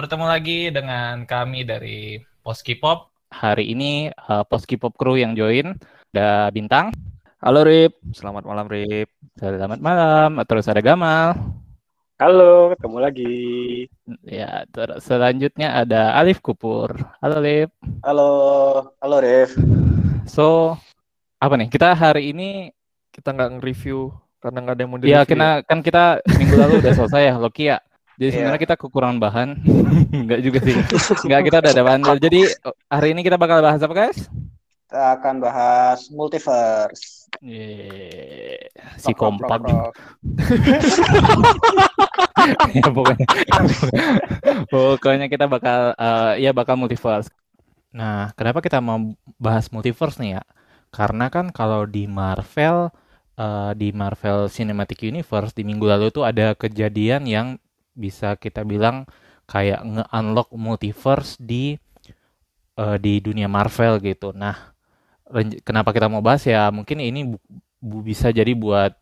bertemu lagi dengan kami dari Poski Pop. Hari ini uh, Poski Pop Crew yang join, ada Bintang. Halo Rip, selamat malam Rip. Selamat malam, terus ada Gamal. Halo, ketemu lagi. Ya, terus selanjutnya ada Alif Kupur. Halo Alif. Halo, halo Rif. So, apa nih? Kita hari ini kita nggak nge-review karena nggak ada yang mau di Iya, kena kan kita minggu lalu udah selesai ya Loki ya. Jadi yeah. sebenarnya kita kekurangan bahan. Enggak juga sih. Enggak kita udah ada bahan. Jadi hari ini kita bakal bahas apa guys? Kita akan bahas multiverse. Yeah. Si kompak. ya, pokoknya, pokoknya kita bakal uh, ya bakal multiverse. Nah, kenapa kita mau bahas multiverse nih ya? Karena kan kalau di Marvel uh, di Marvel Cinematic Universe di minggu lalu tuh ada kejadian yang bisa kita bilang kayak nge-unlock multiverse di uh, di dunia Marvel gitu. Nah, kenapa kita mau bahas ya? Mungkin ini bu bu bisa jadi buat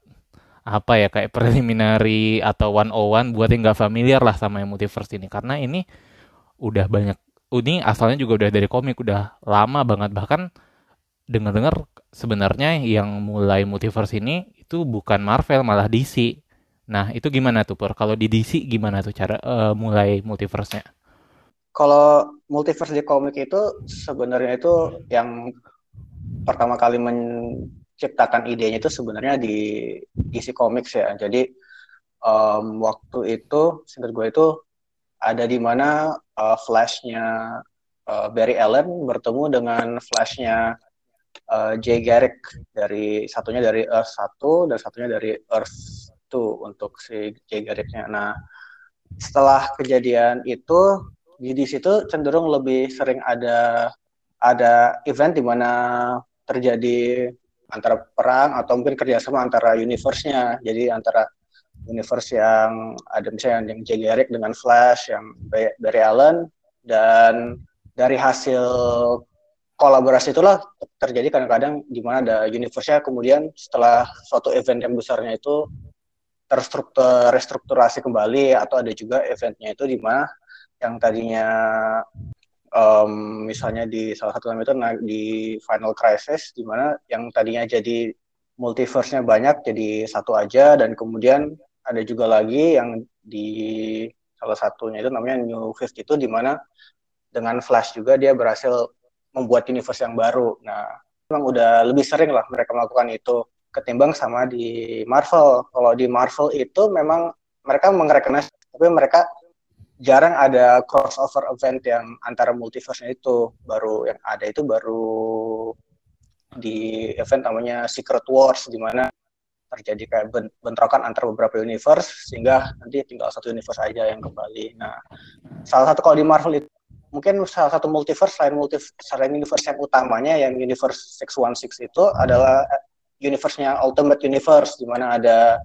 apa ya kayak preliminary atau one on one buat yang nggak familiar lah sama yang multiverse ini karena ini udah banyak ini asalnya juga udah dari komik udah lama banget bahkan dengar-dengar sebenarnya yang mulai multiverse ini itu bukan Marvel malah DC Nah, itu gimana tuh, Pur? Kalau di DC gimana tuh cara uh, mulai multiverse-nya? Kalau multiverse di komik itu sebenarnya itu yang pertama kali menciptakan idenya itu sebenarnya di DC Comics ya. Jadi um, waktu itu, singkat gue itu ada di mana uh, Flash-nya uh, Barry Allen bertemu dengan Flash-nya uh, Jay Garrick dari satunya dari Earth 1 dan satunya dari Earth itu untuk si Garricknya. Nah, setelah kejadian itu di situ cenderung lebih sering ada ada event di mana terjadi antara perang atau mungkin kerjasama antara universe-nya. Jadi antara universe yang ada misalnya yang Garrick dengan Flash, yang Barry Allen, dan dari hasil kolaborasi itulah terjadi kadang-kadang di mana ada universe-nya kemudian setelah suatu event yang besarnya itu terstruktur restrukturasi kembali atau ada juga eventnya itu di mana yang tadinya um, misalnya di salah satu itu di Final Crisis di mana yang tadinya jadi multiverse-nya banyak jadi satu aja dan kemudian ada juga lagi yang di salah satunya itu namanya New Fifth itu di mana dengan Flash juga dia berhasil membuat universe yang baru. Nah, memang udah lebih sering lah mereka melakukan itu ketimbang sama di Marvel. Kalau di Marvel itu memang mereka mengrecognize tapi mereka jarang ada crossover event yang antara multiverse itu baru yang ada itu baru di event namanya Secret Wars di mana terjadi kayak bentrokan antara beberapa universe sehingga nanti tinggal satu universe aja yang kembali. Nah, salah satu kalau di Marvel itu mungkin salah satu multiverse selain multiverse selain universe yang utamanya yang universe 616 itu adalah universe-nya Ultimate Universe di mana ada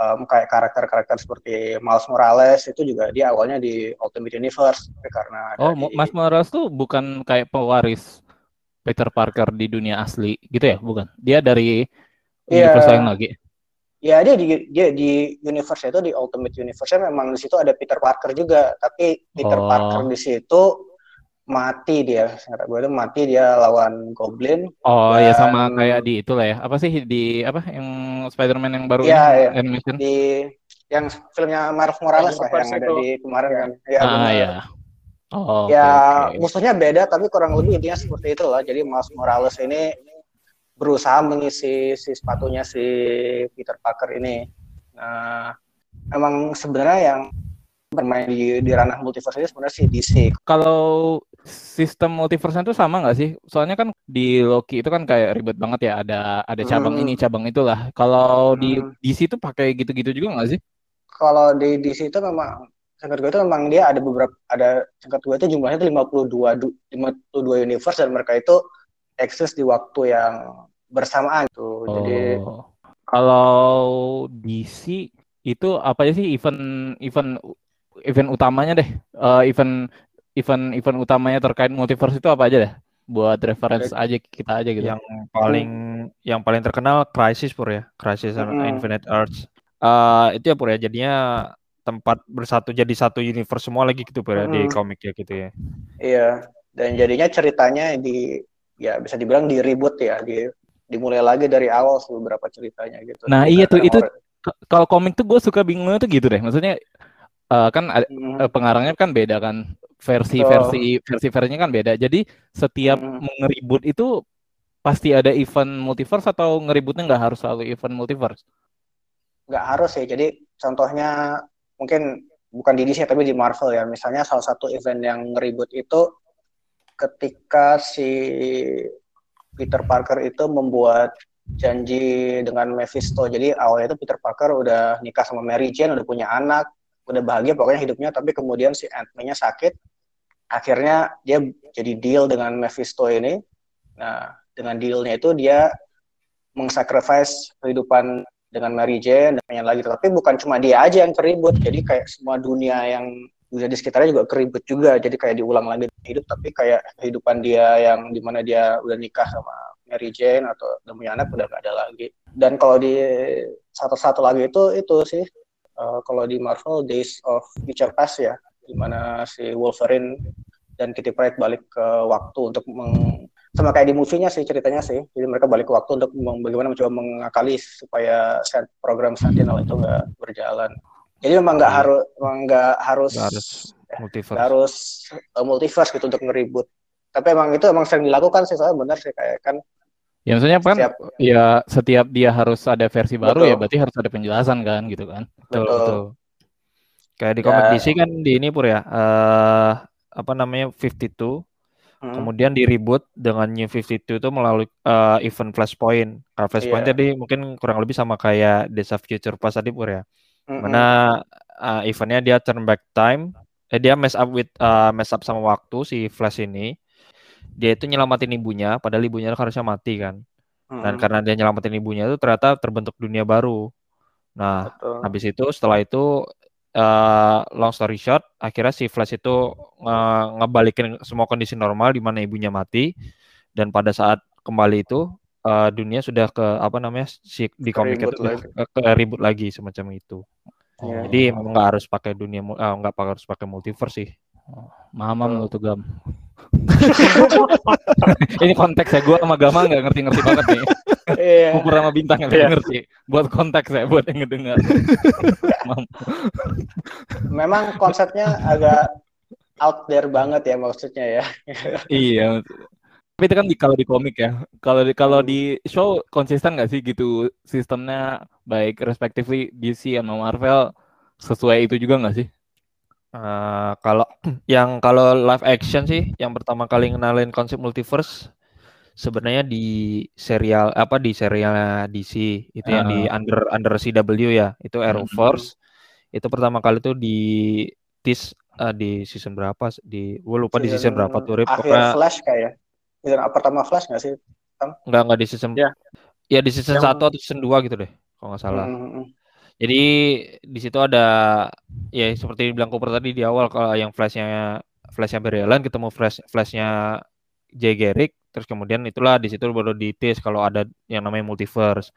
um, kayak karakter-karakter seperti Miles Morales itu juga dia awalnya di Ultimate Universe karena Oh, di... Miles Morales tuh bukan kayak pewaris Peter Parker di dunia asli gitu ya, bukan? Dia dari yeah. universe lain lagi. Ya dia di dia di universe itu di Ultimate Universe memang di situ ada Peter Parker juga, tapi Peter oh. Parker di situ mati dia. Singkat gue itu mati dia lawan Goblin. Oh dan... ya sama kayak di itu lah ya. Apa sih? Di apa? Yang Spider-Man yang baru ya, ya. animation? Di yang filmnya Miles Morales lah yang ada di kemarin kan. Ya ah ya oh ya okay, okay. musuhnya beda tapi kurang lebih intinya seperti itu lah jadi Miles Morales ini berusaha mengisi si sepatunya si Peter Parker ini. Nah emang sebenarnya yang bermain di, di ranah multiverse ini sebenarnya si DC. Kalau sistem multiverse itu sama nggak sih? Soalnya kan di Loki itu kan kayak ribet banget ya, ada ada cabang hmm. ini, cabang itulah. Kalau hmm. di DC itu pakai gitu-gitu juga nggak sih? Kalau di DC itu memang singkat gue itu memang dia ada beberapa ada singkat gue itu jumlahnya itu 52 52 universe dan mereka itu eksis di waktu yang bersamaan tuh. Oh. Jadi kalau DC itu apa aja sih event event event utamanya deh uh, event event event utamanya terkait multiverse itu apa aja deh buat reference aja kita aja gitu yang paling hmm. yang paling terkenal Crisis pur ya Crisis hmm. Infinite Earths uh, itu ya pur ya jadinya tempat bersatu jadi satu universe semua lagi gitu Pur, ya, di Mm. komik ya gitu ya. Iya, dan jadinya ceritanya di ya bisa dibilang di reboot ya, di dimulai lagi dari awal beberapa ceritanya gitu. Nah, iya tuh, itu kalau komik tuh gue suka bingungnya tuh gitu deh. Maksudnya eh, kan ada- Hmm, eh, pengarangnya kan beda kan versi-versi versi-versinya kan beda. Jadi setiap Hmm. ngeribut itu pasti ada event multiverse atau ngeributnya nggak harus selalu event multiverse? nggak harus ya. Jadi contohnya mungkin bukan di DC tapi di Marvel ya. Misalnya salah satu event yang ngeribut itu ketika si Peter Parker itu membuat janji dengan Mephisto. Jadi awalnya itu Peter Parker udah nikah sama Mary Jane, udah punya anak, udah bahagia pokoknya hidupnya. Tapi kemudian si Ant-Man-nya sakit. Akhirnya dia jadi deal dengan Mephisto ini. Nah, dengan dealnya itu dia mengsacrifice kehidupan dengan Mary Jane dan lain lagi. Tapi bukan cuma dia aja yang keribut. Jadi kayak semua dunia yang dunia di sekitarnya juga keribut juga. Jadi kayak diulang lagi hidup. Tapi kayak kehidupan dia yang di mana dia udah nikah sama Mary Jane atau udah punya anak udah gak ada lagi. Dan kalau di satu-satu lagi itu itu sih eh, kalau di Marvel Days of Future Past ya, di mana si Wolverine dan Kitty Pryde balik ke waktu untuk meng, sama kayak di movie-nya sih ceritanya sih. Jadi mereka balik ke waktu untuk meng- bagaimana mencoba mengakali supaya sen- program Sentinel itu nggak berjalan. Jadi memang nggak harus memang nggak harus Nggak harus multiverse. nggak harus uh, multiverse gitu untuk ngeribut. Tapi emang itu emang sering dilakukan sih soalnya benar sih kayak kan Ya maksudnya kan setiap ya setiap dia harus ada versi baru Betul. ya berarti harus ada penjelasan kan gitu kan. Betul, Betul. betul. Kayak di komik Ya. DC kan di ini Pur ya. eh apa namanya 52 hmm, kemudian di reboot dengan New 52 itu melalui eh, event Flashpoint. Kalau Flashpoint Iya. tadi mungkin kurang lebih sama kayak of Future Past tadi Pur ya. mm-mm. Mana eh, eventnya dia turn back time, eh dia mess up with eh, mess up sama waktu si Flash ini. Dia itu nyelamatin ibunya, padahal ibunya harusnya mati kan. Dan Mm-mm. karena dia nyelamatin ibunya itu ternyata terbentuk dunia baru. Nah, Betul. habis itu setelah itu eh, long story short, akhirnya si Flash itu nge- ngebalikin semua kondisi normal di mana ibunya mati dan pada saat kembali itu eh, dunia sudah ke apa namanya si di komik itu lagi. ke, ke reboot lagi semacam itu. Iya. Jadi memang nggak harus pakai dunia mul- ah, nggak harus pakai multiverse sih. Mamam lu tuh Gam. Ini konteks ya, gue sama Gama nggak ngerti-ngerti banget nih. Iya. Ukur sama bintang nggak Iya. ngerti. Buat konteks ya, buat yang ngedengar. Memang konsepnya agak out there banget ya maksudnya ya. Iya. Tapi itu kan di, kalau di komik ya. Kalau di kalau di show konsisten nggak sih gitu sistemnya baik respectively DC sama Marvel sesuai itu juga nggak sih? Eh, kalau yang kalau live action sih yang pertama kali ngenalin konsep multiverse sebenarnya di serial apa di serial DC itu yang di under under CW ya itu Arrowverse itu pertama kali tuh di tease eh, di season berapa di gue lupa di season berapa tuh Rip Akhir pokoknya Flash kayak. Season pertama Flash nggak sih? nggak nggak di season Ya. ya di season Yang- satu atau season 2 gitu deh kalau nggak salah Mm-mm. Jadi di situ ada ya seperti dibilang Cooper tadi di awal kalau yang flashnya flashnya Barry Allen ketemu flash flashnya Jay Garrick terus kemudian itulah di situ baru ditis kalau ada yang namanya multiverse.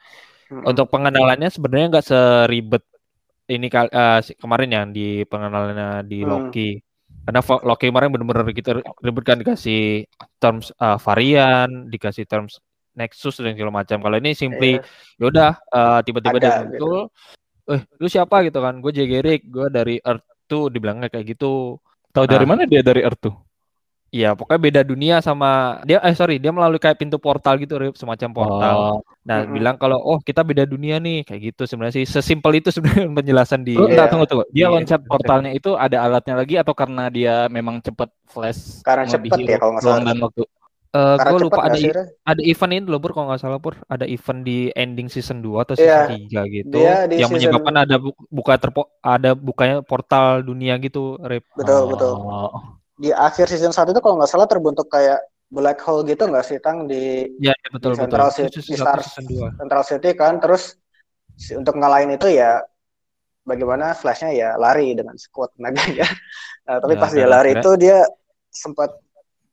Mm-mm. Untuk pengenalannya sebenarnya nggak seribet ini eh, si- kemarin yang di pengenalannya di Hmm. Loki. Karena Loki kemarin benar-benar kita ribet kan dikasih terms eh, varian, dikasih terms Nexus dan segala macam. Kalau ini simply Iya. ya udah eh, tiba-tiba dia Ada, muncul eh lu siapa gitu kan gue Jay Garrick gue dari Earth 2 dibilangnya kayak gitu Tahu dari Nah. mana dia dari Earth tuh? Iya pokoknya beda dunia sama dia eh sorry dia melalui kayak pintu portal gitu Rip, semacam portal Oh. nah Mm-mm. bilang kalau oh kita beda dunia nih kayak gitu sebenarnya sih sesimpel itu sebenarnya penjelasan di Lu Iya. enggak tunggu tunggu. Dia Iya. loncat portalnya itu ada alatnya lagi atau karena dia memang cepet flash Karena cepet ya kalau nggak salah. dan waktu? Eh, Karena gue lupa ada ada event ini loh Pur kalau nggak salah Pur ada event di ending season 2 atau season Iya. 3 gitu di yang season- menyebabkan ada bu- buka terpo ada bukanya portal dunia gitu Rip. Betul, betul. Di akhir season 1 itu kalau nggak salah terbentuk kayak black hole gitu nggak sih Tang di Ya, ya betul Di betul. Central Itu City satu, season dua. Central City kan terus si- untuk ngalahin itu ya bagaimana Flashnya ya lari dengan sekuat tenaganya. Nah, tapi Ya, pas dia dan lari itu dia sempat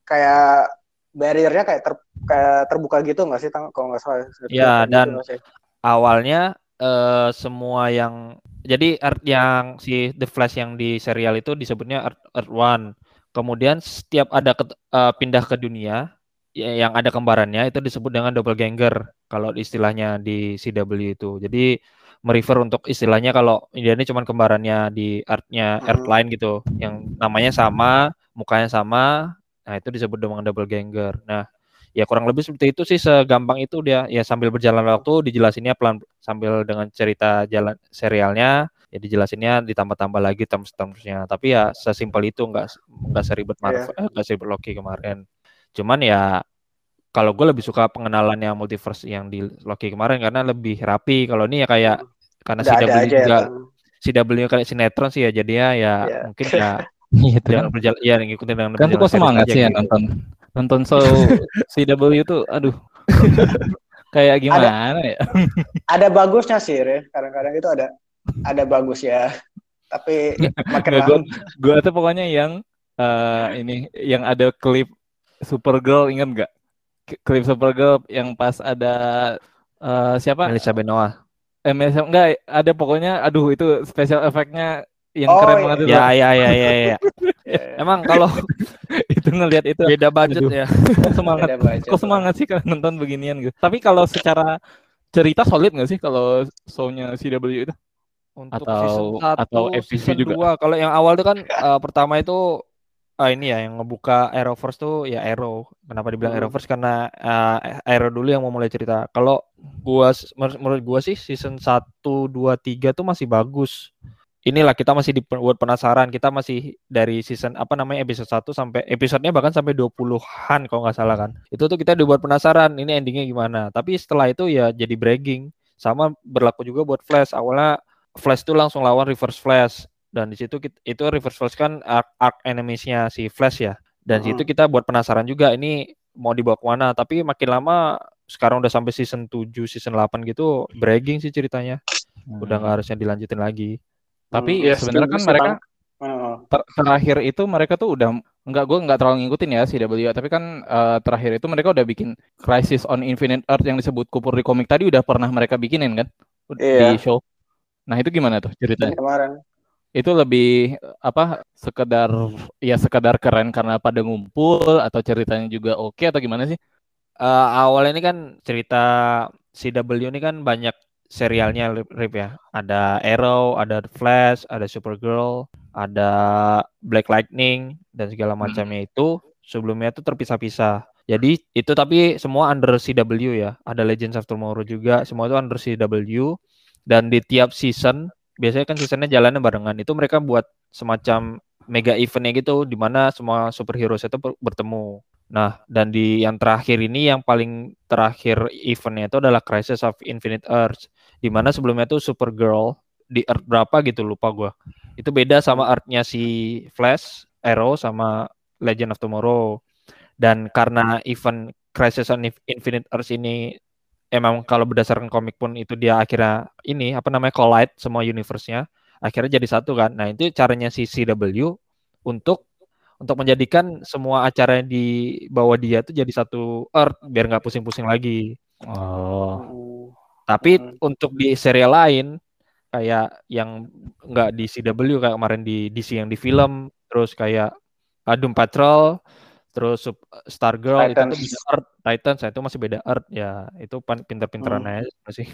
kayak barriernya kayak ter, kayak terbuka gitu nggak sih Tang kalau nggak salah. Ya, Gitu dan- sih? Awalnya eh, semua yang jadi Earth yang si The Flash yang di serial itu disebutnya Earth, Earth One. Kemudian setiap ada ke- eh, pindah ke dunia ya- yang ada kembarannya itu disebut dengan doppelganger kalau istilahnya di CW itu. Jadi merefer untuk istilahnya kalau dia ini cuma kembarannya di Earth Hmm. lain gitu yang namanya sama, mukanya sama. Nah, itu disebut dengan doppelganger. Nah, ya kurang lebih seperti itu sih segampang itu dia ya sambil berjalan waktu dijelasinnya pelan sambil dengan cerita jalan serialnya ya dijelasinnya ditambah-tambah lagi terms-termsnya tapi ya sesimpel itu nggak nggak seribet Marvel eh, nggak seribet Loki kemarin cuman ya kalau gue lebih suka pengenalan yang multiverse yang di Loki kemarin karena lebih rapi kalau ini ya kayak karena ada aja ya juga kan. CW kayak sinetron sih ya jadinya ya Iya. mungkin ya Gitu kan. jangan berjalan ya ngikutin dengan Kan tuh semangat sih ya gitu. nonton nonton show CW tuh aduh kayak gimana ya Ada bagusnya sih, Re. Kadang-kadang itu ada ada bagus ya. Tapi makin Nggak, lama gue tuh pokoknya yang eh, ini yang ada klip Supergirl ingat nggak? Klip Supergirl yang pas ada eh, siapa? Melissa Benoist MSM enggak ada pokoknya aduh itu special effect-nya yang Oh, keren iya. banget itu. Ya ya ya ya ya. Ya, emang kalau itu ngelihat itu. Beda budget Aduh. ya. kok semangat budget kok semangat sih kalau nonton beginian gitu. Tapi kalau secara cerita solid nggak sih kalau show-nya CW itu untuk Atau- season 1, atau FTV season juga? 2. Kalau yang awal itu kan eh, pertama itu ah, ini ya yang ngebuka Arrowverse tuh ya Arrow. Kenapa dibilang Hmm. Arrowverse karena eh, Arrow dulu yang mau mulai cerita. Kalau gua menurut gua sih season 1 2 3 tuh masih bagus. Inilah kita masih dibuat penasaran. Kita masih dari season apa namanya episode 1 sampai episodenya bahkan sampai 20-an kalau nggak salah kan. Itu tuh kita dibuat penasaran ini endingnya gimana. Tapi setelah itu ya jadi bragging. Sama berlaku juga buat Flash. Awalnya Flash itu langsung lawan Reverse Flash dan di situ itu Reverse Flash kan arc, arc enemies-nya si Flash ya. Dan di situ Mhm. kita buat penasaran juga ini mau dibawa ke mana. Tapi makin lama sekarang udah sampai season 7, season 8 gitu bragging sih ceritanya. Udah Hmm. nggak harusnya dilanjutin lagi. tapi Hmm, Iya, sebenarnya kan mereka ter- terakhir itu mereka tuh udah nggak gue nggak terlalu ngikutin ya CW tapi kan eh, terakhir itu mereka udah bikin Crisis on Infinite Earth yang disebut kupur di komik tadi udah pernah mereka bikinin kan di show nah itu gimana tuh ceritanya kemarin itu lebih apa sekedar ya sekedar keren karena pada ngumpul atau ceritanya juga oke atau gimana sih Eh awalnya ini kan cerita CW ini kan banyak serialnya Rip ya. Ada Arrow, ada The Flash, ada Supergirl, ada Black Lightning dan segala Hmm. macamnya itu sebelumnya itu terpisah-pisah. Jadi itu tapi semua under CW ya. Ada Legends of Tomorrow juga, semua itu under CW dan di tiap season biasanya kan seasonnya jalannya barengan. Itu mereka buat semacam mega eventnya gitu di mana semua superhero itu ber- bertemu. Nah, dan di yang terakhir ini yang paling terakhir eventnya itu adalah Crisis of Infinite Earths, di mana sebelumnya itu Supergirl di Earth berapa gitu lupa gua. Itu beda sama Earth-nya si Flash, Arrow sama Legend of Tomorrow. Dan karena event Crisis on Inf- Infinite Earths ini emang kalau berdasarkan komik pun itu dia akhirnya ini apa namanya collide semua universe-nya, akhirnya jadi satu kan. Nah, itu caranya si CW untuk untuk menjadikan semua acara yang di bawah dia tuh jadi satu Earth biar nggak pusing-pusing lagi. oh. Tapi Hmm. untuk di serial lain kayak yang nggak di CW kayak kemarin di DC yang di film, terus kayak Doom Patrol, terus Sup- Stargirl itu beda Earth, Titans itu masih beda Earth ya. Itu pinter-pinteran Hmm. aja sih.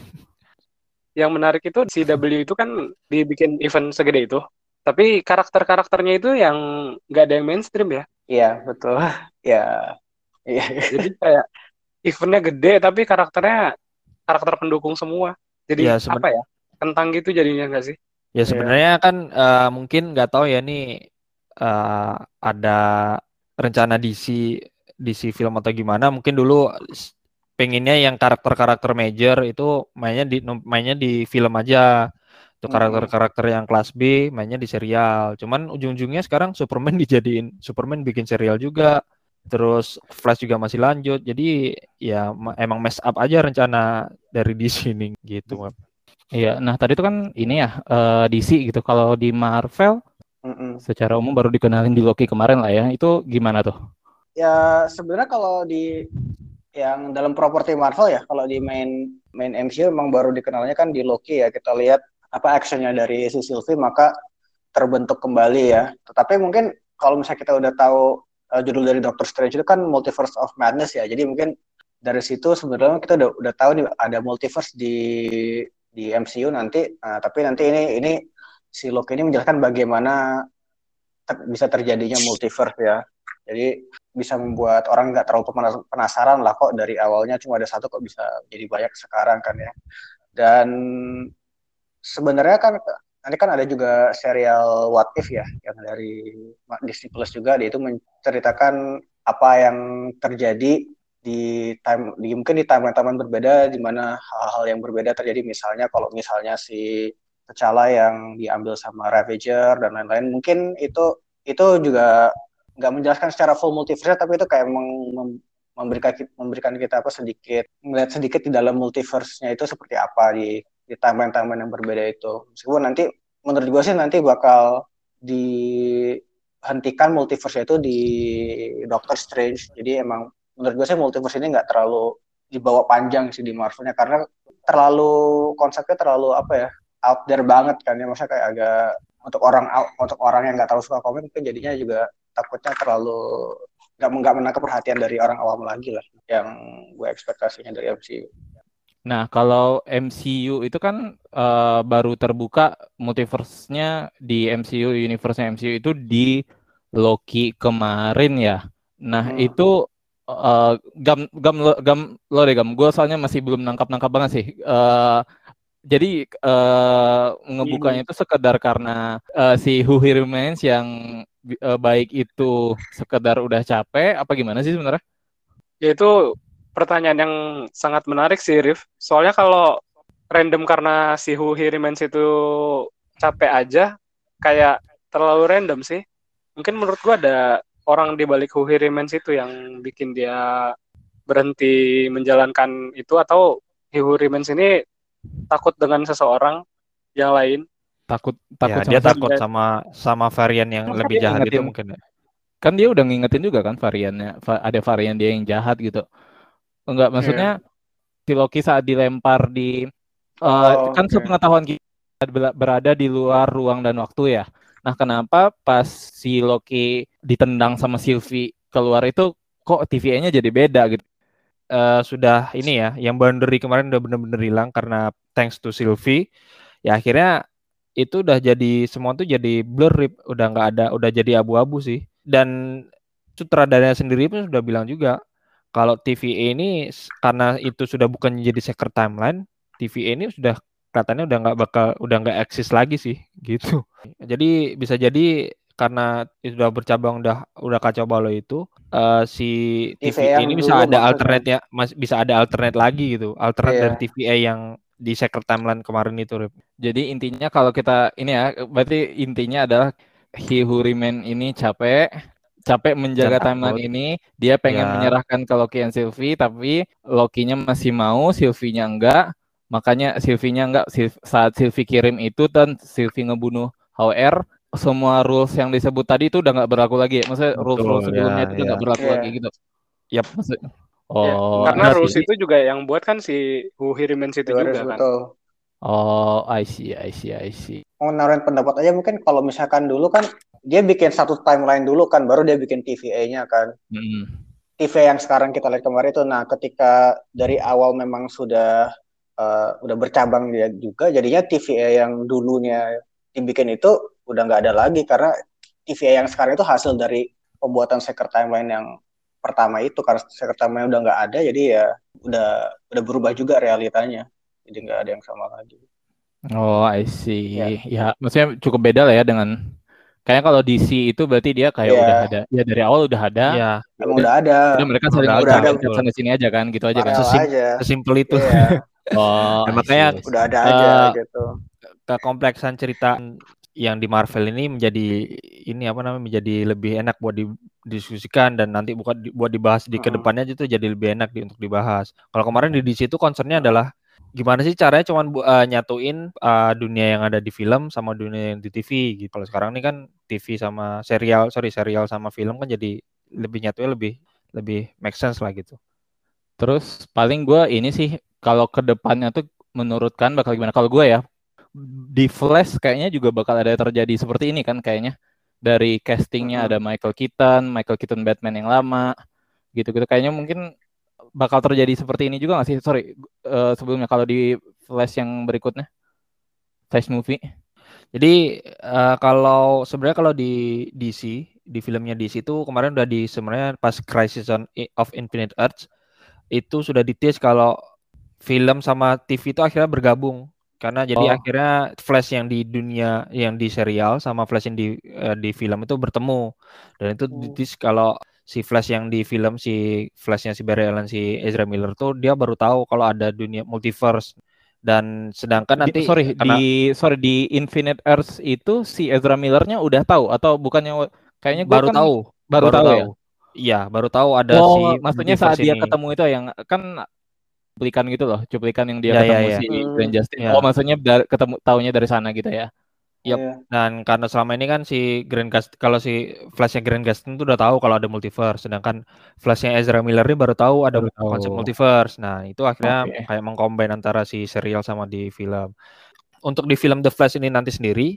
Yang menarik itu CW itu kan dibikin event segede itu, tapi karakter-karakternya itu yang nggak ada yang mainstream ya. Iya, betul. Ya. Iya. Jadi kayak eventnya gede tapi karakternya karakter pendukung semua. Jadi Ya, seben- apa ya? Kentang gitu jadinya nggak sih? Ya sebenarnya kan eh, mungkin nggak tahu ya nih eh, ada rencana DC DC film atau gimana. Mungkin dulu pengennya yang karakter-karakter major itu mainnya di mainnya di film aja. Untuk Mm-mm. karakter-karakter yang kelas B mainnya di serial. Cuman ujung-ujungnya sekarang Superman dijadiin Superman bikin serial juga. Terus Flash juga masih lanjut. Jadi ya ma- emang mess up aja rencana dari DC ini gitu. Iya nah tadi itu kan ini ya eh, DC gitu kalau di Marvel Mm-mm. secara umum baru dikenalin di Loki kemarin lah ya. Itu gimana tuh? Ya sebenarnya kalau di yang dalam properti Marvel ya kalau di main main MCU memang baru dikenalnya kan di Loki ya. Kita lihat apa actionnya dari si Sylvie maka terbentuk kembali ya. Tetapi mungkin kalau misalnya kita udah tahu uh, judul dari Doctor Strange itu kan Multiverse of Madness ya. Jadi mungkin dari situ sebenarnya kita udah udah tahu nih ada multiverse di di MCU nanti. Uh, tapi nanti ini ini si Loki ini menjelaskan bagaimana ter bisa terjadinya multiverse ya. Jadi bisa membuat orang nggak terlalu penasaran lah kok dari awalnya. Cuma ada satu kok bisa jadi banyak sekarang kan ya. Dan sebenarnya kan nanti kan ada juga serial What If ya yang dari Disney Plus juga. Dia itu menceritakan apa yang terjadi di time di mungkin di timeline-timeline berbeda di mana hal-hal yang berbeda terjadi. Misalnya kalau misalnya si T'Challa yang diambil sama Ravager dan lain-lain. Mungkin itu itu juga nggak menjelaskan secara full multiverse tapi itu kayak mem memberikan memberikan kita apa sedikit melihat sedikit di dalam multiverse-nya itu seperti apa di di timeline-timeline yang berbeda itu. Meskipun nanti menurut gue sih nanti bakal dihentikan multiverse itu di Doctor Strange. Jadi emang menurut gue sih multiverse ini nggak terlalu dibawa panjang sih di Marvelnya karena terlalu konsepnya terlalu apa ya out there banget kan ya masa kayak agak untuk orang untuk orang yang nggak terlalu suka komik mungkin jadinya juga takutnya terlalu nggak nggak menangkap perhatian dari orang awam lagi lah yang gue ekspektasinya dari MCU. Nah kalau MCU itu kan uh, baru terbuka multiverse-nya di MCU universe-nya MCU itu di Loki kemarin ya. Nah hmm. itu uh, gam gam lo, gam lo deh gam gue soalnya masih belum nangkap nangkap banget sih. Uh, jadi uh, ngebukanya itu sekedar karena uh, si Who He Remains yang uh, baik itu sekedar udah capek apa gimana sih sebenarnya? Ya itu pertanyaan yang sangat menarik sih Rif. Soalnya kalau random karena si Who He Remains itu capek aja, kayak terlalu random sih. Mungkin menurut gua ada orang di balik Who He Remains itu yang bikin dia berhenti menjalankan itu atau Who Remains ini takut dengan seseorang yang lain takut takut ya, dia takut sama sama varian yang kan lebih jahat itu mungkin ya. Kan dia udah ngingetin juga kan variannya, ada varian dia yang jahat gitu. Enggak, maksudnya yeah. si Loki saat dilempar di uh, oh, kan okay. sepengetahuan kita berada di luar ruang dan waktu ya. Nah, kenapa pas si Loki ditendang sama Sylvie keluar itu kok TVA-nya jadi beda gitu? Uh, sudah ini ya, yang boundary kemarin udah bener-bener hilang karena thanks to Sylvie. Ya akhirnya itu udah jadi semua tuh jadi blur udah nggak ada udah jadi abu-abu sih. Dan sutradaranya sendiri pun sudah bilang juga kalau TVA ini karena itu sudah bukan jadi secret timeline TVA ini sudah katanya udah nggak bakal udah nggak eksis lagi sih gitu. Jadi bisa jadi karena sudah bercabang udah udah kacau balau itu uh, si TVA ini bisa ada alternate ya mas bisa ada alternate lagi gitu alternate yeah. dari TVA yang di Secret Timeline kemarin itu Rip. Jadi intinya kalau kita ini ya berarti intinya adalah He Who Remain ini capek capek menjaga Jangan timeline takut. ini dia pengen ya. menyerahkan ke Loki dan Sylvie tapi Loki-nya masih mau Sylvie-nya enggak makanya Sylvie-nya enggak saat Sylvie kirim itu dan Sylvie ngebunuh HR semua rules yang disebut tadi itu udah nggak berlaku lagi ya maksudnya rules rules sebelumnya ya, itu nggak ya. berlaku ya. lagi gitu Yap. Maksud, Ya, oh, ya, karena rules itu juga yang buat kan si Who He Remains itu juga kan. Betul. Oh, I see, I see, I see. Mau naruhin pendapat aja mungkin kalau misalkan dulu kan dia bikin satu timeline dulu kan, baru dia bikin TVA-nya kan. Hmm. TVA yang sekarang kita lihat kemarin itu, nah ketika dari awal memang sudah uh, udah bercabang dia juga, jadinya TVA yang dulunya dibikin itu udah nggak ada lagi karena TVA yang sekarang itu hasil dari pembuatan secret timeline yang pertama itu karena sekretarnya udah nggak ada jadi ya udah udah berubah juga realitanya jadi nggak ada yang sama lagi oh I see ya, ya maksudnya cukup beda lah ya dengan Kayaknya kalau DC itu berarti dia kayak yeah. udah ada. Ya dari awal udah ada. Iya. Udah, udah ada. Udah mereka saling udah ada sana sini aja kan, gitu aja kan. Sesim aja. Sesimpel itu. Yeah. oh, nah, makanya udah ada aja uh, gitu. Kekompleksan cerita yang di Marvel ini menjadi ini apa namanya menjadi lebih enak buat didiskusikan dan nanti bukan buat dibahas di ke depannya itu jadi lebih enak di, untuk dibahas. Kalau kemarin di DC itu concernnya adalah gimana sih caranya cuman uh, nyatuin uh, dunia yang ada di film sama dunia yang di TV gitu. Kalau sekarang ini kan TV sama serial, sorry serial sama film kan jadi lebih nyatunya lebih lebih make sense lah gitu. Terus paling gue ini sih kalau ke depannya tuh menurutkan bakal gimana? Kalau gue ya di Flash kayaknya juga bakal ada terjadi seperti ini kan kayaknya dari castingnya ada Michael Keaton, Michael Keaton Batman yang lama, gitu-gitu. Kayaknya mungkin bakal terjadi seperti ini juga nggak sih? Sorry, eh, sebelumnya kalau di Flash yang berikutnya, Flash movie. Jadi eh, kalau sebenarnya kalau di DC di filmnya DC itu kemarin udah di sebenarnya pas Crisis on of Infinite Earths itu sudah ditis kalau film sama TV itu akhirnya bergabung karena jadi Oh. akhirnya Flash yang di dunia yang di serial sama Flash yang di eh, di film itu bertemu dan itu Hmm. ditis kalau si Flash yang di film si Flashnya si Barry Allen si Ezra Miller tuh dia baru tahu kalau ada dunia multiverse dan sedangkan Di- nanti sorry karena- di sorry di Infinite Earths itu si Ezra Millernya udah tahu atau bukannya kayaknya baru kan tahu baru, tahu, ya. Iya, baru tahu ada oh, si maksudnya saat multiverse dia ini. ketemu itu yang kan cuplikan gitu loh, cuplikan yang dia Ya, ya, ketemu ya. si Hmm. Grant Justin. Ya. Oh, maksudnya dari, ketemu taunya dari sana gitu ya. Yap. Iya. Dan karena selama ini kan si Grant Gust kalau si Flashnya Grant Gustin itu udah tahu kalau ada multiverse, sedangkan Flashnya Ezra Miller ini baru tahu ada tahu. konsep multiverse. Nah, itu akhirnya Oke. kayak mengcombine antara si serial sama di film. Untuk di film The Flash ini nanti sendiri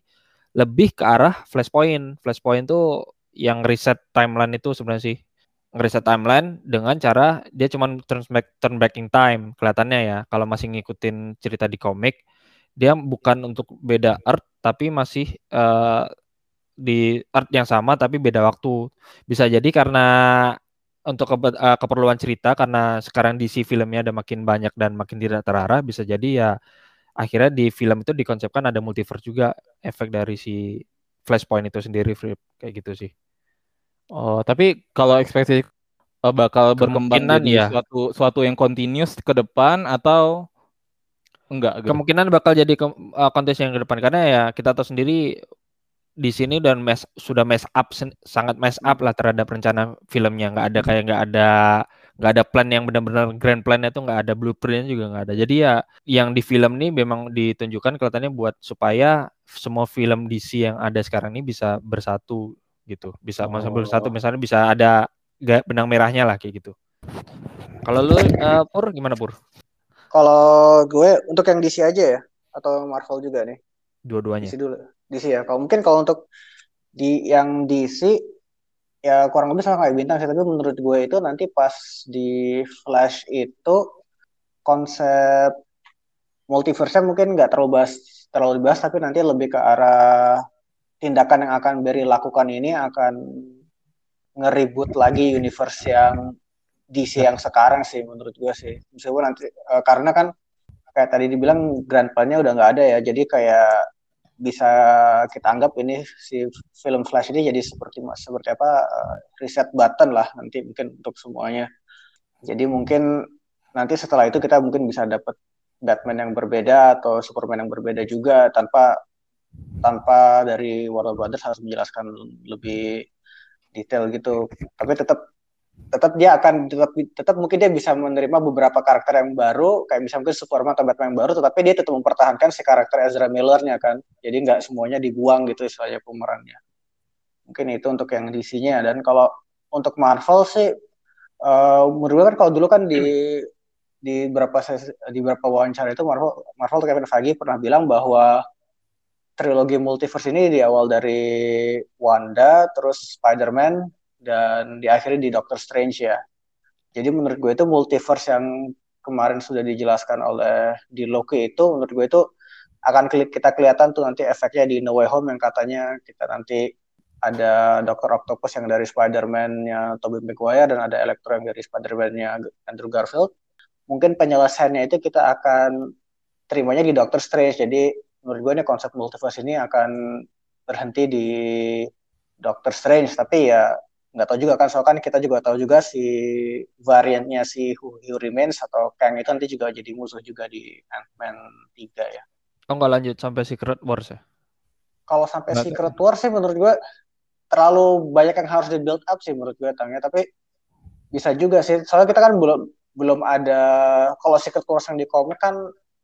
lebih ke arah Flashpoint. Flashpoint tuh yang reset timeline itu sebenarnya sih ngereset timeline dengan cara dia cuman turn back turn back in time kelihatannya ya. Kalau masih ngikutin cerita di komik dia bukan untuk beda Earth tapi masih eh, di Earth yang sama tapi beda waktu. Bisa jadi karena untuk kebe- eh, keperluan cerita karena sekarang DC filmnya ada makin banyak dan makin tidak terarah bisa jadi ya akhirnya di film itu dikonsepkan ada multiverse juga efek dari si Flashpoint itu sendiri kayak gitu sih Oh, tapi kalau ekspektasi eh, bakal berkembang jadi ya. suatu suatu yang continuous ke depan atau enggak gitu? kemungkinan bakal jadi ke, uh, kontes yang ke depan karena ya kita tahu sendiri di sini dan mess sudah mess up sangat mess up lah terhadap rencana filmnya nggak ada kayak nggak ada nggak ada plan yang benar-benar grand plan itu nggak ada blueprintnya juga nggak ada jadi ya yang di film ini memang ditunjukkan kelihatannya buat supaya semua film DC yang ada sekarang ini bisa bersatu gitu bisa masa Oh. bersatu misalnya bisa ada ga- benang merahnya lah kayak gitu kalau lu uh, pur gimana pur Kalau gue untuk yang DC aja ya atau Marvel juga nih. dua-duanya DC dulu. DC ya. Kalau mungkin kalau untuk di yang DC ya kurang lebih sama kayak bintang sih tapi menurut gue itu nanti pas di Flash itu konsep multiverse mungkin nggak terlalu bahas terlalu dibahas tapi nanti lebih ke arah tindakan yang akan Barry lakukan ini akan ngeribut lagi universe yang DC yang sekarang sih menurut gue sih. Meskipun nanti eh, karena kan kayak tadi dibilang grand plan-nya udah nggak ada ya. Jadi kayak bisa kita anggap ini si film Flash ini jadi seperti seperti apa eh, reset button lah nanti mungkin untuk semuanya. Jadi mungkin nanti setelah itu kita mungkin bisa dapat Batman yang berbeda atau Superman yang berbeda juga tanpa tanpa dari Warner Brothers harus menjelaskan lebih detail gitu. Tapi tetap tetap dia akan tetap tetap mungkin dia bisa menerima beberapa karakter yang baru kayak misalnya mungkin Superman atau Batman yang baru tetapi dia tetap mempertahankan si karakter Ezra Millernya kan. Jadi nggak semuanya dibuang gitu istilahnya pemerannya. Mungkin itu untuk yang DC-nya dan kalau untuk Marvel sih uh, menurut gue kan kalau dulu kan di di beberapa di beberapa wawancara itu Marvel Marvel Kevin Feige pernah bilang bahwa trilogi multiverse ini di awal dari Wanda terus Spider-Man dan diakhiri di Doctor Strange ya. Jadi menurut gue itu multiverse yang kemarin sudah dijelaskan oleh di Loki itu menurut gue itu akan kita kelihatan tuh nanti efeknya di No Way Home yang katanya kita nanti ada Doctor Octopus yang dari Spider-Man-nya Tobey Maguire dan ada Electro yang dari Spider-Man-nya Andrew Garfield. Mungkin penyelesaiannya itu kita akan terimanya di Doctor Strange. Jadi menurut gue ini konsep multiverse ini akan berhenti di Doctor Strange. Tapi ya nggak tahu juga kan soalnya kan kita juga tahu juga si variannya si Who, Who Remains atau Kang itu nanti juga jadi musuh juga di Ant-Man 3 ya. Oh nggak lanjut sampai Secret Wars ya? Kalau sampai Nggak Secret Wars sih menurut gue terlalu banyak yang harus di build up sih menurut gue tangnya tapi bisa juga sih soalnya kita kan belum belum ada kalau Secret Wars yang di komik kan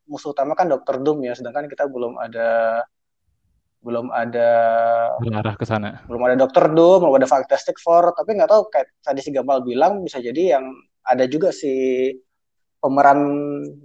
musuh utama kan Doctor Doom ya sedangkan kita belum ada belum ada Berarah ke sana. belum ada Doctor Doom, belum ada Fantastic Four, tapi nggak tahu kayak tadi si Gamal bilang bisa jadi yang ada juga si pemeran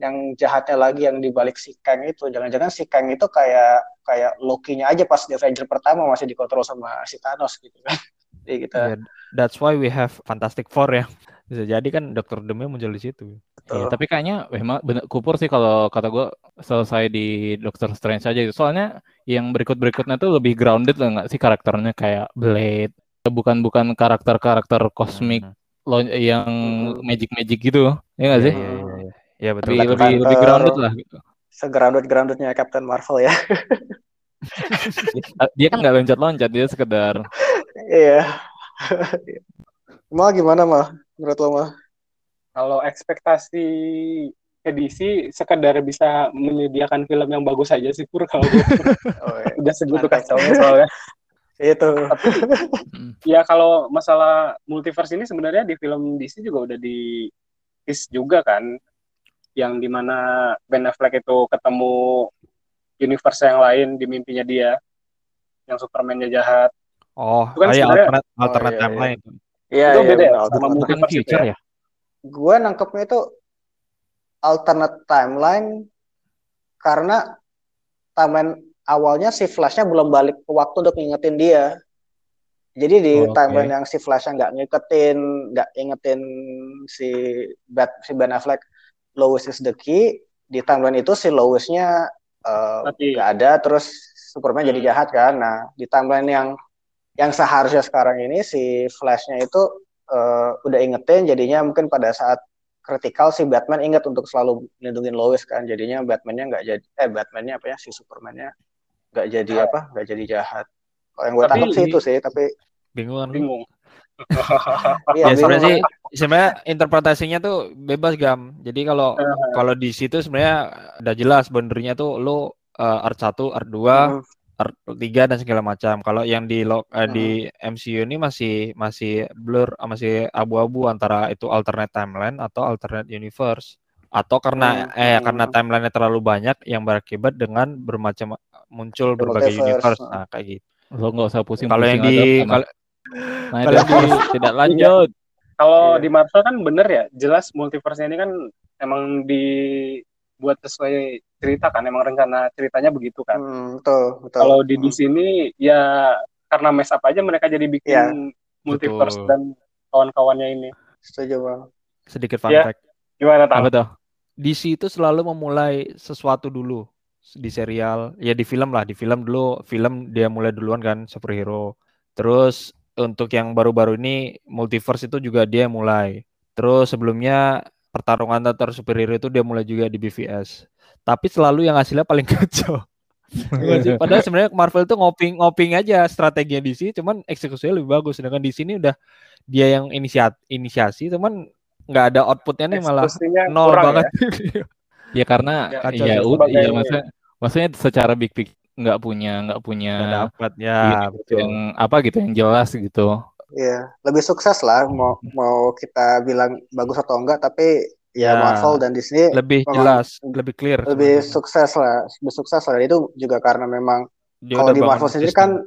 yang jahatnya lagi yang dibalik si Kang itu jangan-jangan si Kang itu kayak kayak Loki-nya aja pas di Avenger pertama masih dikontrol sama si Thanos gitu kan jadi kita Ya, that's why we have Fantastic Four ya. Bisa jadi kan Dr. Doom muncul di situ. Betul. tapi kayaknya memang bener kupur sih kalau kata gue selesai di Doctor Strange aja gitu. Soalnya yang berikut-berikutnya tuh lebih grounded lah nggak sih karakternya kayak Blade, bukan bukan karakter-karakter kosmik Hmm. lo yang magic-magic gitu. Ya nggak sih? Iya, iya, iya, iya. Iya, betul. Lebih lebih lebih Kantor. grounded lah gitu. segrounded groundednya Captain Marvel ya Dia kan nggak loncat-loncat, dia sekedar iya mal gimana mal menurut lo mal Kalau ekspektasi edisi sekedar bisa menyediakan film yang bagus aja sih pur kalau gue oh, iya. udah segitu kacaunya soalnya. itu. Ya kalau masalah multiverse ini sebenarnya di film DC juga udah di tease juga kan, yang di mana Ben Affleck itu ketemu universe yang lain di mimpinya dia, yang Superman-nya jahat. Oh, Itu kan ah, iya, sebenarnya- alternate, Oh, alternate iya, timeline. iya Itu iya beda ya benar, sama multiverse future ya. ya? gue nangkepnya itu alternate timeline karena timeline awalnya si Flashnya belum balik ke waktu untuk ngingetin dia. Jadi di Oh, oke. timeline yang si Flashnya nggak ngingetin, nggak ingetin si Bat, si Ben Affleck, Lois is the key. Di timeline itu si Loisnya eh, nggak ada, terus Superman jadi Hmm. jahat kan. Nah di timeline yang yang seharusnya sekarang ini si Flashnya itu eh, udah ingetin, jadinya mungkin pada saat kritikal si Batman ingat untuk selalu lindungin Lois kan jadinya Batman-nya nggak jadi eh Batman-nya apa ya si Superman-nya nggak jadi Ah. apa nggak jadi jahat kalau yang gue Tapi tangkap sih itu sih tapi Bingung kan? Bingung. iya Ya sebenarnya sih sebenarnya interpretasinya tuh bebas gam. Jadi kalau Eh. kalau di situ sebenarnya udah jelas boundary-nya tuh lu uh, art 1, art 2, Hmm, art 3 dan segala macam. Kalau yang di lo- eh, di MCU ini masih masih blur eh, masih abu-abu antara itu alternate timeline atau alternate universe. Atau karena Hmm, eh hmm. karena timeline-nya terlalu banyak yang berakibat dengan bermacam muncul berbagai universe. Nah, kayak gitu. Lo nggak usah pusing. Kalau yang di kalau nah, kalau di- tidak lanjut. Kalau Iya. di Marvel kan bener ya, jelas multiverse ini kan emang dibuat sesuai cerita kan, emang rencana ceritanya begitu kan. hmm, betul betul Kalau di Hmm. di sini ya karena mess up aja mereka jadi bikin Iya. multiverse Betul. dan kawan-kawannya ini. setuju bang sedikit fun Ya. fact. Gimana Apa tahu? tuh? DC itu selalu memulai sesuatu dulu di serial ya di film lah di film dulu film dia mulai duluan kan superhero terus untuk yang baru-baru ini multiverse itu juga dia yang mulai terus sebelumnya pertarungan antar superhero itu dia mulai juga di BVS tapi selalu yang hasilnya paling kacau Padahal sebenarnya Marvel itu ngoping ngoping aja strateginya DC, cuman eksekusinya lebih bagus. Sedangkan di sini udah dia yang inisiat inisiasi, cuman nggak ada outputnya nih malah nol banget. ya. Ya karena Ya, kacau ya Sebagai- ya maksudnya maksudnya secara big pic nggak punya nggak punya Nggak dapat ya, betul. yang apa gitu yang jelas gitu. Iya, lebih sukses lah mau mau kita bilang bagus atau enggak tapi ya, Ya. Marvel dan Disney Lebih Memang jelas, lebih clear. lebih sebenarnya. sukses lah, lebih sukses lah. Itu juga karena memang Dia kalau di Marvel sendiri kan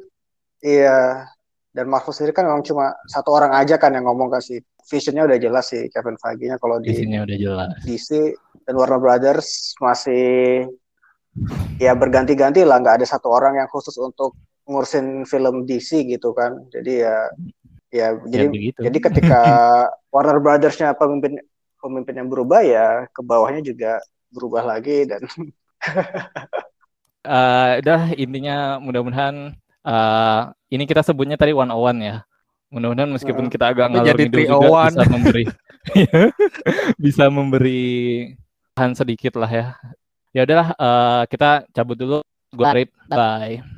iya dan Marvel sendiri kan memang cuma satu orang aja kan yang ngomong kan sih. Visionnya udah jelas sih Kevin Feige-nya kalau Di di sini udah jelas. DC dan Warner Brothers masih ya berganti-ganti lah nggak ada satu orang yang khusus untuk ngurusin film DC gitu kan jadi ya ya jadi ya begitu. jadi ketika Warner Brothers-nya pemimpin pemimpin yang berubah ya ke bawahnya juga berubah lagi dan Eh, udah intinya mudah-mudahan eh, ini kita sebutnya tadi one on one ya. Mudah-mudahan meskipun Heeh. kita agak ngalor jadi ngidul juga 301. bisa memberi bisa memberi bahan sedikit lah ya. Ya udahlah eh, kita cabut dulu. Gua Bye. Bye.